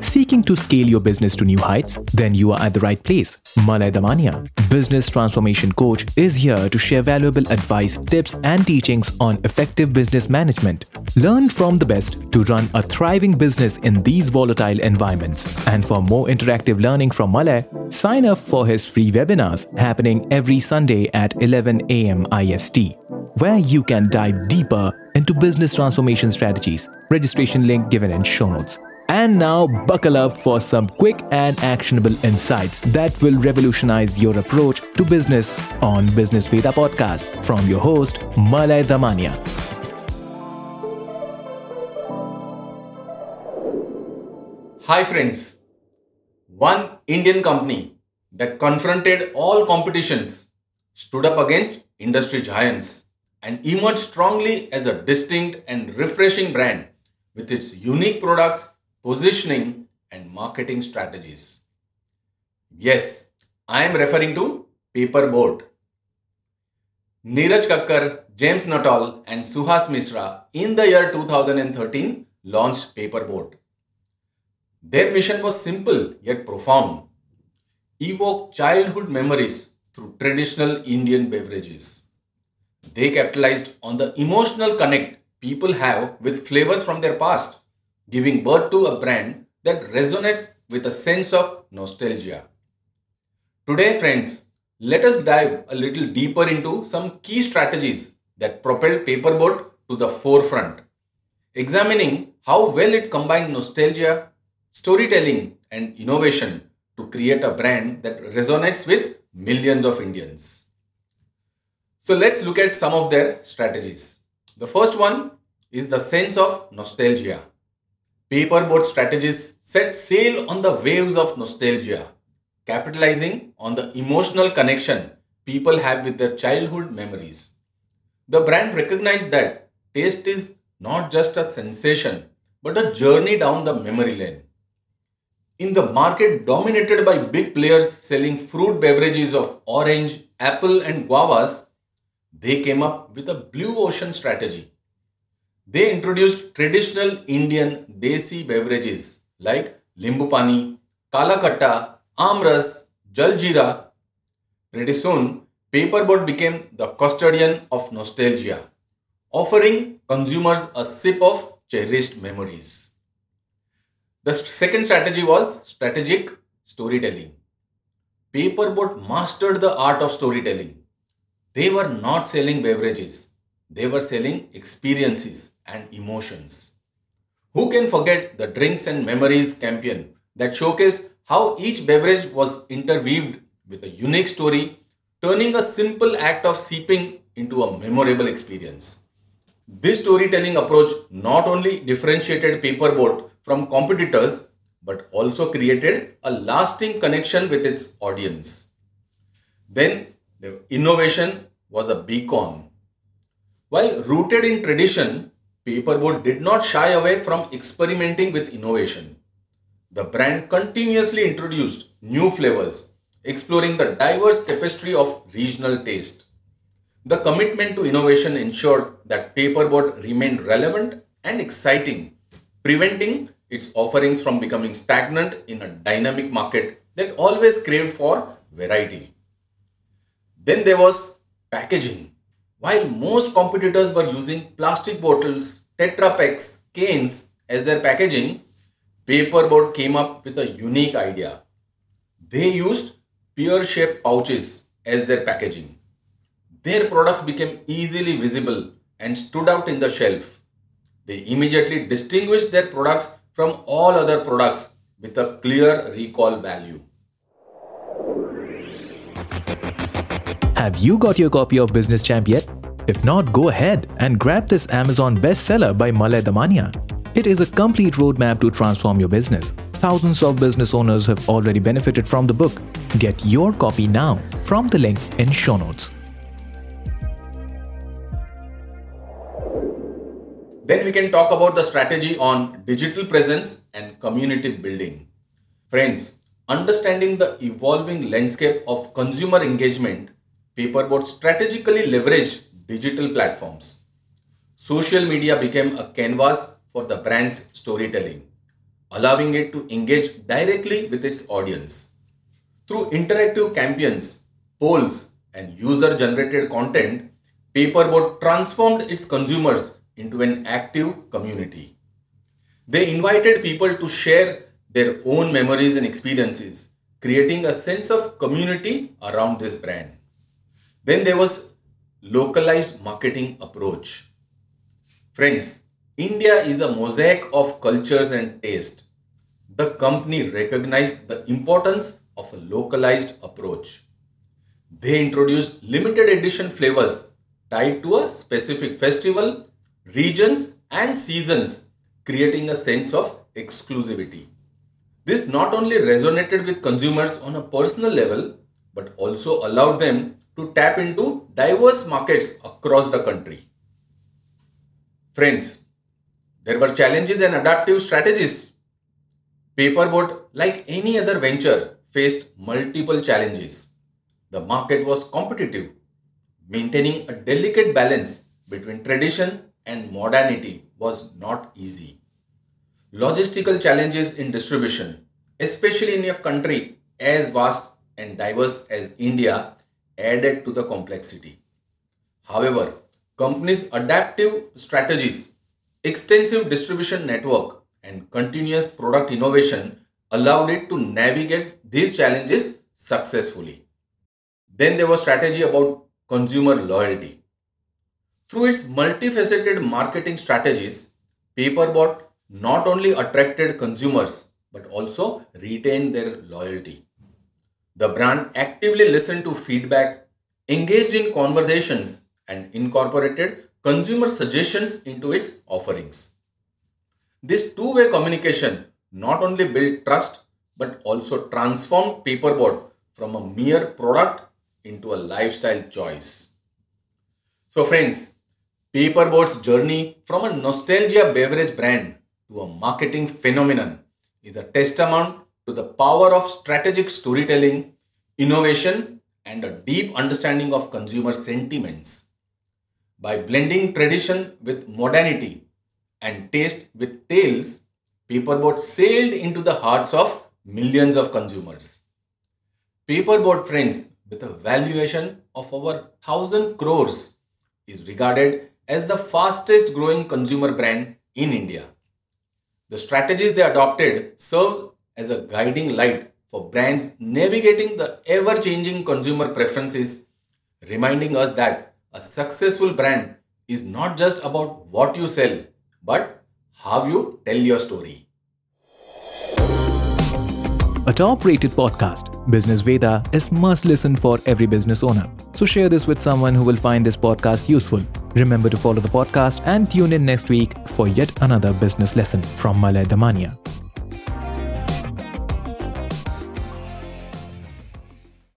Seeking to scale your business to new heights? Then you are at the right place. Malay Damania, business transformation coach, is here to share valuable advice, tips, and teachings on effective business management. Learn from the best to run a thriving business in these volatile environments. And for more interactive learning from Malay, sign up for his free webinars happening every Sunday at 11 a.m. IST, where you can dive deeper into business transformation strategies. Registration link given in show notes. And now, buckle up for some quick and actionable insights that will revolutionize your approach to business on Business Veda podcast from your host, Malay Damania. Hi, friends. One Indian company that confronted all competitions stood up against industry giants and emerged strongly as a distinct and refreshing brand with its unique products, positioning, and marketing strategies. Yes, I am referring to Paperboat. Neeraj Kakkar, James Nuttall, and Suhas Misra in the year 2013 launched Paperboat. Their mission was simple yet profound evoke childhood memories through traditional Indian beverages. They capitalized on the emotional connect people have with flavors from their past, giving birth to a brand that resonates with a sense of nostalgia. Today, friends, let us dive a little deeper into some key strategies that propelled Paperboat to the forefront, examining how well it combined nostalgia, storytelling, and innovation to create a brand that resonates with millions of Indians. So let's look at some of their strategies. The first one is the sense of nostalgia. Paperboat strategies set sail on the waves of nostalgia, capitalizing on the emotional connection people have with their childhood memories. The brand recognized that taste is not just a sensation, but a journey down the memory lane. In the market dominated by big players selling fruit beverages of orange, apple, and guavas, they came up with a blue ocean strategy. They introduced traditional Indian desi beverages like limbu pani, kala khatta, amras, jaljeera. Pretty soon, Paperboat became the custodian of nostalgia, offering consumers a sip of cherished memories. The second strategy was strategic storytelling. Paperboat mastered the art of storytelling they were not selling beverages, they were selling experiences and emotions. Who can forget the Drinks and Memories campaign that showcased how each beverage was interweaved with a unique story, turning a simple act of sipping into a memorable experience? This storytelling approach not only differentiated Paperboat from competitors but also created a lasting connection with its audience. Then the innovation was a beacon. While rooted in tradition, Paperboat did not shy away from experimenting with innovation. The brand continuously introduced new flavors, exploring the diverse tapestry of regional taste. The commitment to innovation ensured that Paperboat remained relevant and exciting, preventing its offerings from becoming stagnant in a dynamic market that always craved for variety. Then there was packaging. While most competitors were using plastic bottles, Tetra Paks, cans as their packaging, Paperboat came up with a unique idea. They used pear shaped pouches as their packaging. Their products became easily visible and stood out in the shelf. They immediately distinguished their products from all other products with a clear recall value. Have you got your copy of Business Champ yet? If not, go ahead and grab this Amazon bestseller by Malay Damania. It is a complete roadmap to transform your business. Thousands of business owners have already benefited from the book. Get your copy now from the link in show notes. Then we can talk about the strategy on digital presence and community building. Friends, understanding the evolving landscape of consumer engagement Paperboat strategically leveraged digital platforms. Social media became a canvas for the brand's storytelling, allowing it to engage directly with its audience. Through interactive campaigns, polls, and user generated content, Paperboat transformed its consumers into an active community. They invited people to share their own memories and experiences, creating a sense of community around this brand. Then there was localized marketing approach. Friends, India is a mosaic of cultures and taste. The company recognized the importance of a localized approach. They introduced limited edition flavors tied to a specific festival, regions, and seasons, creating a sense of exclusivity. This not only resonated with consumers on a personal level, but also allowed them to tap into diverse markets across the country. Friends, there were challenges and adaptive strategies. Paperboat, like any other venture, faced multiple challenges. The market was competitive. Maintaining a delicate balance between tradition and modernity was not easy. Logistical challenges in distribution, especially in a country as vast and diverse as India, added to the complexity. However, companies' adaptive strategies, extensive distribution network, and continuous product innovation allowed it to navigate these challenges successfully. Then there was strategy about consumer loyalty. Through its multifaceted marketing strategies, Paperboat not only attracted consumers but also retained their loyalty. The brand actively listened to feedback, engaged in conversations, and incorporated consumer suggestions into its offerings. This two way communication not only built trust but also transformed Paperboat from a mere product into a lifestyle choice. So, friends, Paperboat's journey from a nostalgia beverage brand to a marketing phenomenon is a testament to the power of strategic storytelling, innovation, and a deep understanding of consumer sentiments. By blending tradition with modernity and taste with tales, Paperboat sailed into the hearts of millions of consumers. Paperboat Friends, with a valuation of over 1000 crores, is regarded as the fastest growing consumer brand in India. The strategies they adopted serve as a guiding light for brands navigating the ever changing consumer preferences, reminding us that a successful brand is not just about what you sell, but how you tell your story. A top rated podcast, Business Veda, is must listen for every business owner. So share this with someone who will find this podcast useful. Remember to follow the podcast and tune in next week for yet another business lesson from Malay Damania.